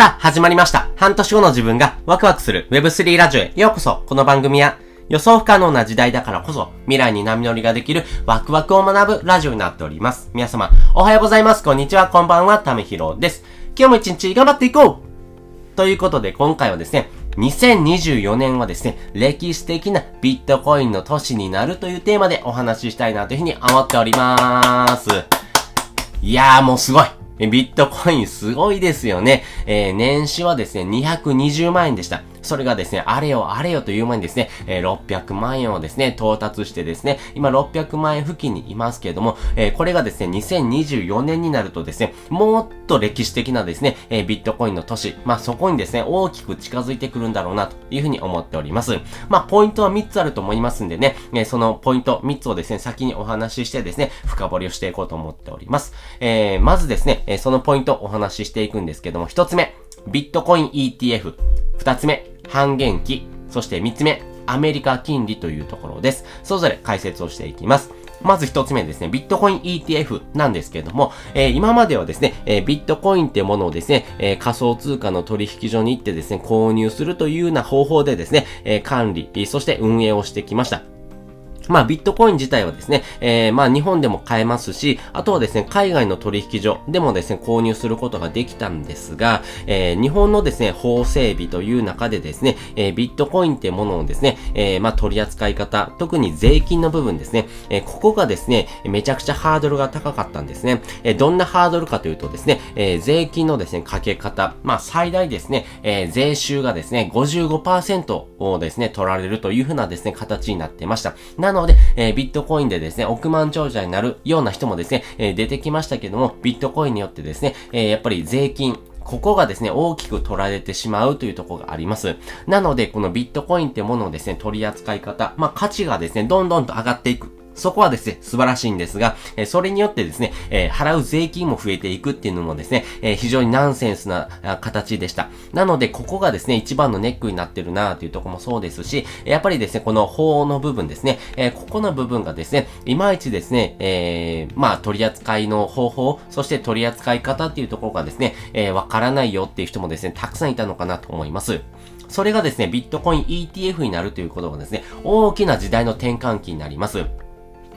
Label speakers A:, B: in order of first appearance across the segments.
A: さあ、始まりました。半年後の自分がワクワクする Web3 ラジオへようこそ。この番組は予想不可能な時代だからこそ未来に波乗りができるワクワクを学ぶラジオになっております。皆様、おはようございます。こんにちは。こんばんは。ためひろです。今日も一日頑張っていこうということで、今回はですね、2024年はですね、歴史的なビットコインの年になるというテーマでお話ししたいなというふうに思っております。いやーもうすごいビットコインすごいですよね。えー年始はですね、220万円でした。それがですね、あれよあれよという間にですね、え600万円をですね、到達してですね、今600万円付近にいますけれども、えーこれがですね、2024年になるとですね、もっと歴史的なですね、えービットコインの年、まあそこにですね、大きく近づいてくるんだろうなというふうに思っております。まあポイントは3つあると思いますんでね、えーそのポイント3つをですね、先にお話ししてですね、深掘りをしていこうと思っております。えまずですね、えそのポイントお話ししていくんですけども、1つ目、ビットコイン ETF。2つ目、半減期。そして3つ目、アメリカ金利というところです。それぞれ解説をしていきます。まず一つ目ですね、ビットコイン ETF なんですけれども、えー今まではですね、えービットコインっていうものをですね、えー仮想通貨の取引所に行ってですね、購入するというような方法でですね、え管理、そして運営をしてきました。まあ、ビットコイン自体はですね、えー、まあ、日本でも買えますし、あとはですね、海外の取引所でもですね、購入することができたんですが、えー、日本のですね、法整備という中でですね、えー、ビットコインってものをですね、えー、まあ、取り扱い方、特に税金の部分ですね、えー、ここがですね、めちゃくちゃハードルが高かったんですね。えー、どんなハードルかというとですね、えー、税金のですね、かけ方、まあ、最大ですね、えー、税収がですね、55%をですね、取られるというふうなですね、形になってました。なのので、えービットコインでですね、億万長者になるような人もですね、え出てきましたけども、ビットコインによってですね、えやっぱり税金、ここがですね、大きく取られてしまうというところがあります。なので、このビットコインってものをですね、取り扱い方、まあ価値がですね、どんどんと上がっていく。そこはですね、素晴らしいんですが、えそれによってですね、え払う税金も増えていくっていうのもですね、え非常にナンセンスな形でした。なので、ここがですね、一番のネックになってるなというとこもそうですし、やっぱりですね、この法の部分ですね、えここの部分がですね、いまいちですね、えーまあ、取り扱いの方法、そして取り扱い方っていうところがですね、えーわからないよっていう人もですね、たくさんいたのかなと思います。それがですね、ビットコイン ETF になるということがですね、大きな時代の転換期になります。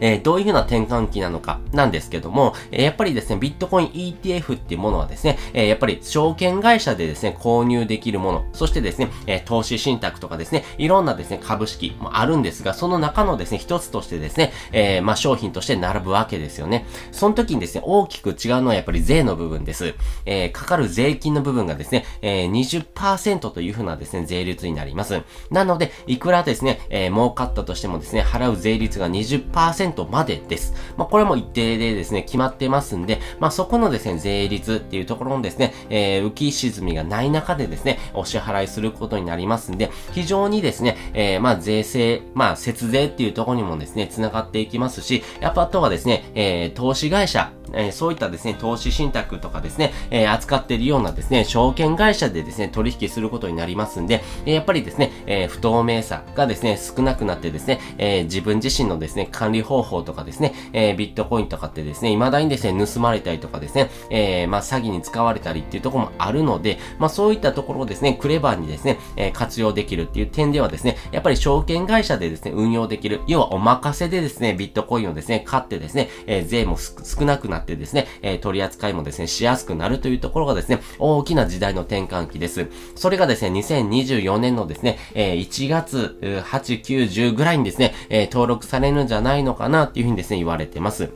A: えーどういうふうな転換期なのかなんですけども、えやっぱりですね、ビットコイン ETF っていうものはですね、えやっぱり証券会社でですね、購入できるもの、そしてですね、え投資信託とかですね、いろんなですね、株式もあるんですが、その中のですね、一つとしてですね、えまあ商品として並ぶわけですよね。その時にですね、大きく違うのはやっぱり税の部分です。えーかかる税金の部分がですね、えー20%というふうなですね、税率になります。なので、いくらですね、えー儲かったとしてもですね、払う税率が20%までです。まあ、これも一定でですね、決まってますんで、まあ、そこのですね、税率っていうところのですね、えー浮き沈みがない中でですね、お支払いすることになりますんで、非常にですね、えーまあ、税制、まあ、節税っていうところにもですね、繋がっていきますし、やっぱあとはですね、えー投資会社、えそういったですね、投資信託とかですね、え扱っているようなですね、証券会社でですね、取引することになりますんで、えやっぱりですね、え不透明さがですね、少なくなってですね、え自分自身のですね、管理方法とかですね、えビットコインとかってですね、未だにですね、盗まれたりとかですね、えまあ、詐欺に使われたりっていうところもあるので、まあ、そういったところをですね、クレバーにですね、え活用できるっていう点ではですね、やっぱり証券会社でですね、運用できる、要はお任せでですね、ビットコインをですね、買ってですね、え税も少なくなってってですね、えー取り扱いもですね、しやすくなるというところがですね、大きな時代の転換期です。それがですね、2024年のですね、えー1月、8、9、10ぐらいにですね、えー登録されるんじゃないのかなっていうふうにですね、言われてます。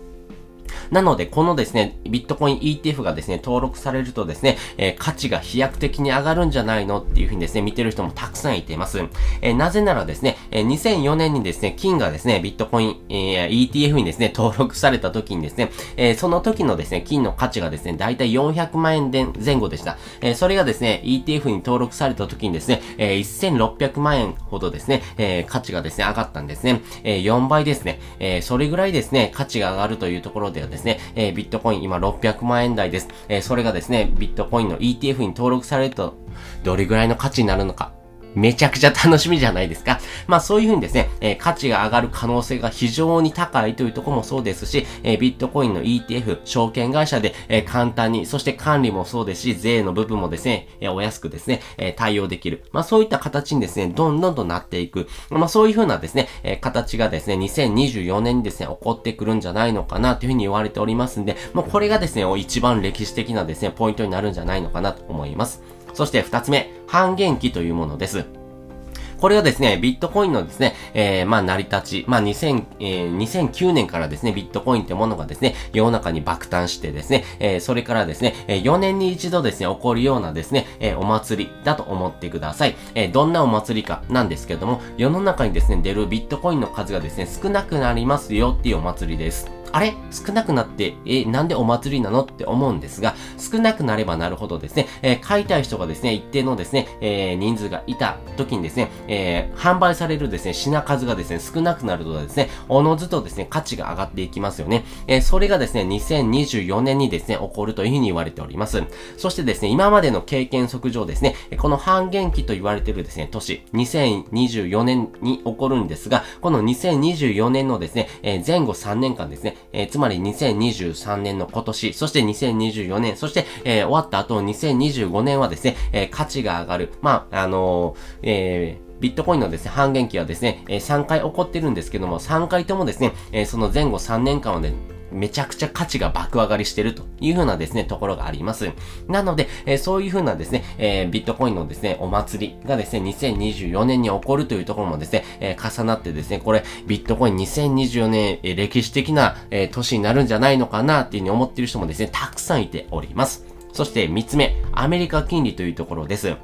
A: なので、このですね、ビットコイン ETF がですね、登録されるとですね、えー価値が飛躍的に上がるんじゃないのっていうふうにですね、見てる人もたくさんいています。えーなぜならですね、えー2004年にですね、金がですね、ビットコイン、え ETF にですね、登録された時にですね、えその時のですね、金の価値がですね、だいたい400万円で前後でした。えそれがですね、ETF に登録された時にですね、えー1600万円ほどですね、え価値がですね、上がったんですね。え4倍ですね。えそれぐらいですね、価値が上がるというところではですね、えービットコイン今600万円台です。えーそれがですね、ビットコインの ETF に登録されると、どれぐらいの価値になるのか。めちゃくちゃ楽しみじゃないですか。まあそういうふうにですね、えー、価値が上がる可能性が非常に高いというとこもそうですし、えー、ビットコインの ETF、証券会社で、えー、簡単に、そして管理もそうですし、税の部分もですね、えお安くですね、え対応できる。まあそういった形にですね、どんどんとなっていく。まあそういうふうなですね、え形がですね、2024年にですね、起こってくるんじゃないのかなというふうに言われておりますんで、もうこれがですね、一番歴史的なですね、ポイントになるんじゃないのかなと思います。そして二つ目、半減期というものです。これはですね、ビットコインのですね、えー、まあ、成り立ち、まあ、2000、えー、2009年からですね、ビットコインってものがですね、世の中に爆誕してですね、えー、それからですね、え4年に一度ですね、起こるようなですね、えお祭りだと思ってください。えどんなお祭りかなんですけども、世の中にですね、出るビットコインの数がですね、少なくなりますよっていうお祭りです。あれ？少なくなって、え、なんでお祭りなの？って思うんですが、少なくなればなるほどですね、えー、買いたい人がですね、一定のですね、えー、人数がいた時にですね、えー、販売されるですね、品数がですね、少なくなるとですね、おのずとですね、価値が上がっていきますよね。えー、それがですね、2024年にですね、起こるというふうに言われております。そしてですね、今までの経験則上ですね、この半減期と言われているですね、年、2024年に起こるんですが、この2024年のですね、えー、前後3年間ですね、えー、つまり2023年の今年、そして2024年、そして、えー、終わった後2025年はですね、え、価値が上がる。まあ、あの、え、ビットコインのですね、半減期はですね、えー、3回起こってるんですけども、3回ともですね、え、その前後3年間はね、めちゃくちゃ価値が爆上がりしてるという風なですね、ところがあります。なので、えー、そういう風なですね、えー、ビットコインのですね、お祭りがですね、2024年に起こるというところもですね、えー、重なってですね、これ、ビットコイン2024年、え歴史的な、え年になるんじゃないのかなっていうふうに思ってる人もですね、たくさんいております。そして3つ目、アメリカ金利というところです。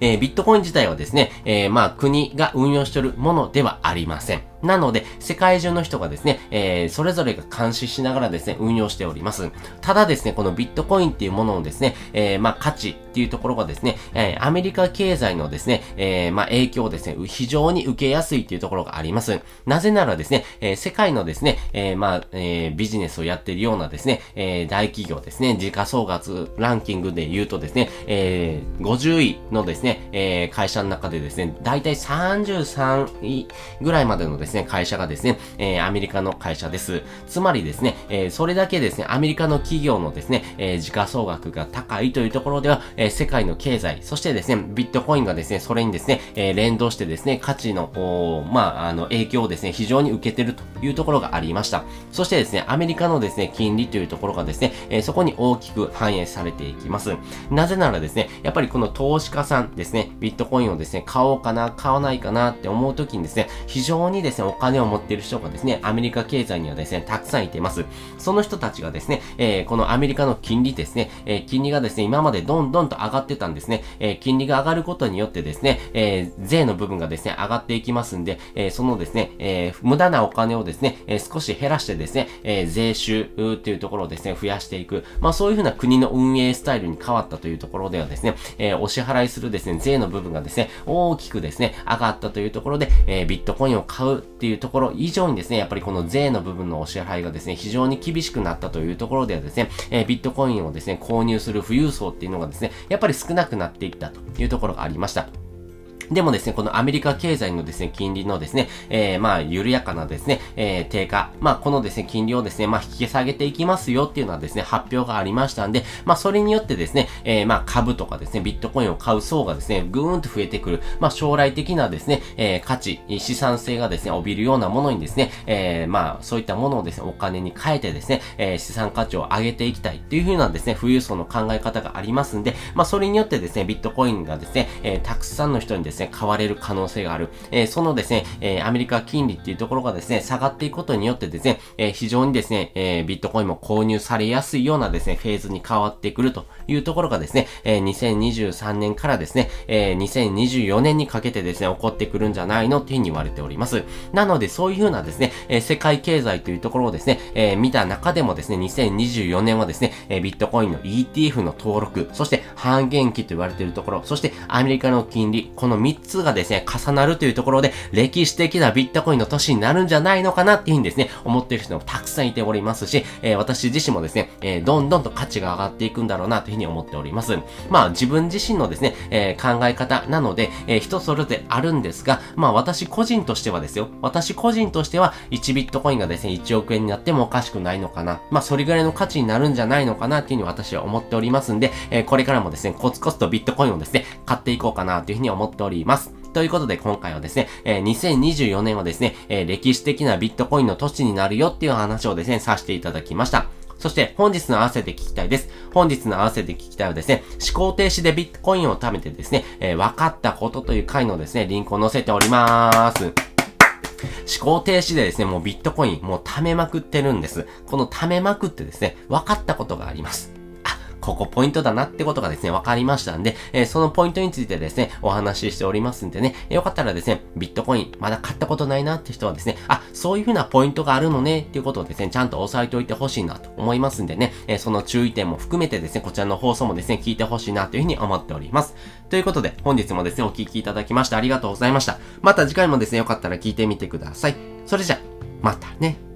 A: えー、ビットコイン自体はですね、えー、まあ国が運用しているものではありません。なので、世界中の人がですね、えー、それぞれが監視しながらですね、運用しております。ただですね、このビットコインっていうもののですね、えー、まあ、価値っていうところがですね、えー、アメリカ経済のですね、えー、まあ、影響をですね、非常に受けやすいっていうところがあります。なぜならですね、えー、世界のですね、えー、まあ、えー、ビジネスをやっているようなですね、えー、大企業ですね、時価総額ランキングで言うとですね、えー、50位のですね、えー、会社の中でですね、だいたい33位ぐらいまでのですね、会社がですね、えー、アメリカの会社です。つまりですね、えー、それだけですね、アメリカの企業のですね、えー、時価総額が高いというところでは、えー、世界の経済、そしてですね、ビットコインがですね、それにですね、えー、連動してですね、価値の、おまあ、あの、影響をですね、非常に受けてるというところがありました。そしてですね、アメリカのですね、金利というところがですね、えー、そこに大きく反映されていきます。なぜならですね、やっぱりこの投資家さんですね、ビットコインをですね、買おうかな、買わないかなって思うときにですね、非常にですね、お金を持っている人がですね、アメリカ経済にはですね、たくさんいてます。その人たちがですね、えー、このアメリカの金利ですね、えー、金利がですね、今までどんどんと上がってたんですね、えー、金利が上がることによってですね、えー、税の部分がですね、上がっていきますんで、えー、そのですね、えー、無駄なお金をですね、えー、少し減らしてですね、えー、税収っていうところをですね、増やしていく。まあそういうふうな国の運営スタイルに変わったというところではですね、えー、お支払いするですね、税の部分がですね、大きくですね、上がったというところで、えー、ビットコインを買うっていうところ以上にですね、やっぱりこの税の部分のお支払いがですね、非常に厳しくなったというところではですね、えー、ビットコインをですね、購入する富裕層っていうのがですね、やっぱり少なくなっていったというところがありました。でもですね、このアメリカ経済のですね、金利のですね、えー、まあ、緩やかなですね、えー、低下。まあ、このですね、金利をですね、まあ、引き下げていきますよっていうのはですね、発表がありましたんで、まあ、それによってですね、えー、まあ、株とかですね、ビットコインを買う層がですね、ぐーんと増えてくる。まあ、将来的なですね、えー、価値、資産性がですね、帯びるようなものにですね、えー、まあ、そういったものをですね、お金に変えてですね、えー、資産価値を上げていきたいっていう風なですね、富裕層の考え方がありますんで、まあ、それによってですね、ビットコインがですね、えー、たくさんの人にですね、ね買われる可能性がある。えー、そのですね、えー、アメリカ金利っていうところがですね、下がっていくことによってですね、えー、非常にですね、えビットコインも購入されやすいようなですね、フェーズに変わってくるというところがですね、え2023年からですね、え2024年にかけてですね、起こってくるんじゃないのっていうふうに言われております。なので、そういうふうなですね、え世界経済というところをですね、え見た中でもですね、2024年はですね、えビットコインの ETF の登録、そして半減期と言われているところ、そしてアメリカの金利、この3 3つがですね、重なるというところで、歴史的なビットコインの年になるんじゃないのかなっていうふうにですね、思っている人もたくさんいておりますし、えー、私自身もですね、えー、どんどんと価値が上がっていくんだろうなというふうに思っております。まあ、自分自身のですね、えー、考え方なので、えー、人それぞれあるんですが、まあ、私個人としてはですよ、私個人としては、1ビットコインがですね、1億円になってもおかしくないのかな。まあ、それぐらいの価値になるんじゃないのかなっていうふうに私は思っておりますんで、えー、これからもですね、コツコツとビットコインをですね、買っていこうかなというふうに思っております。りますということで今回はですね、えー、2024年はですね、えー、歴史的なビットコインの年になるよっていう話をですね、させていただきました。そして本日の合わせて聞きたいです。本日の合わせて聞きたいはですね、思考停止でビットコインを貯めてですね、えー、分かったことという回のですね、リンクを載せております。思考停止でですね、もうビットコイン、もう貯めまくってるんです。この貯めまくってですね、分かったことがあります。ここポイントだなってことがですね、分かりましたんで、えー、そのポイントについてですね、お話ししておりますんでね、よかったらですね、ビットコイン、まだ買ったことないなって人はですね、あ、そういう風なポイントがあるのねっていうことをですね、ちゃんと押さえておいてほしいなと思いますんでね、えー、その注意点も含めてですね、こちらの放送もですね、聞いてほしいなというふうに思っております。ということで、本日もですね、お聴きいただきましてありがとうございました。また次回もですね、よかったら聞いてみてください。それじゃ、またね。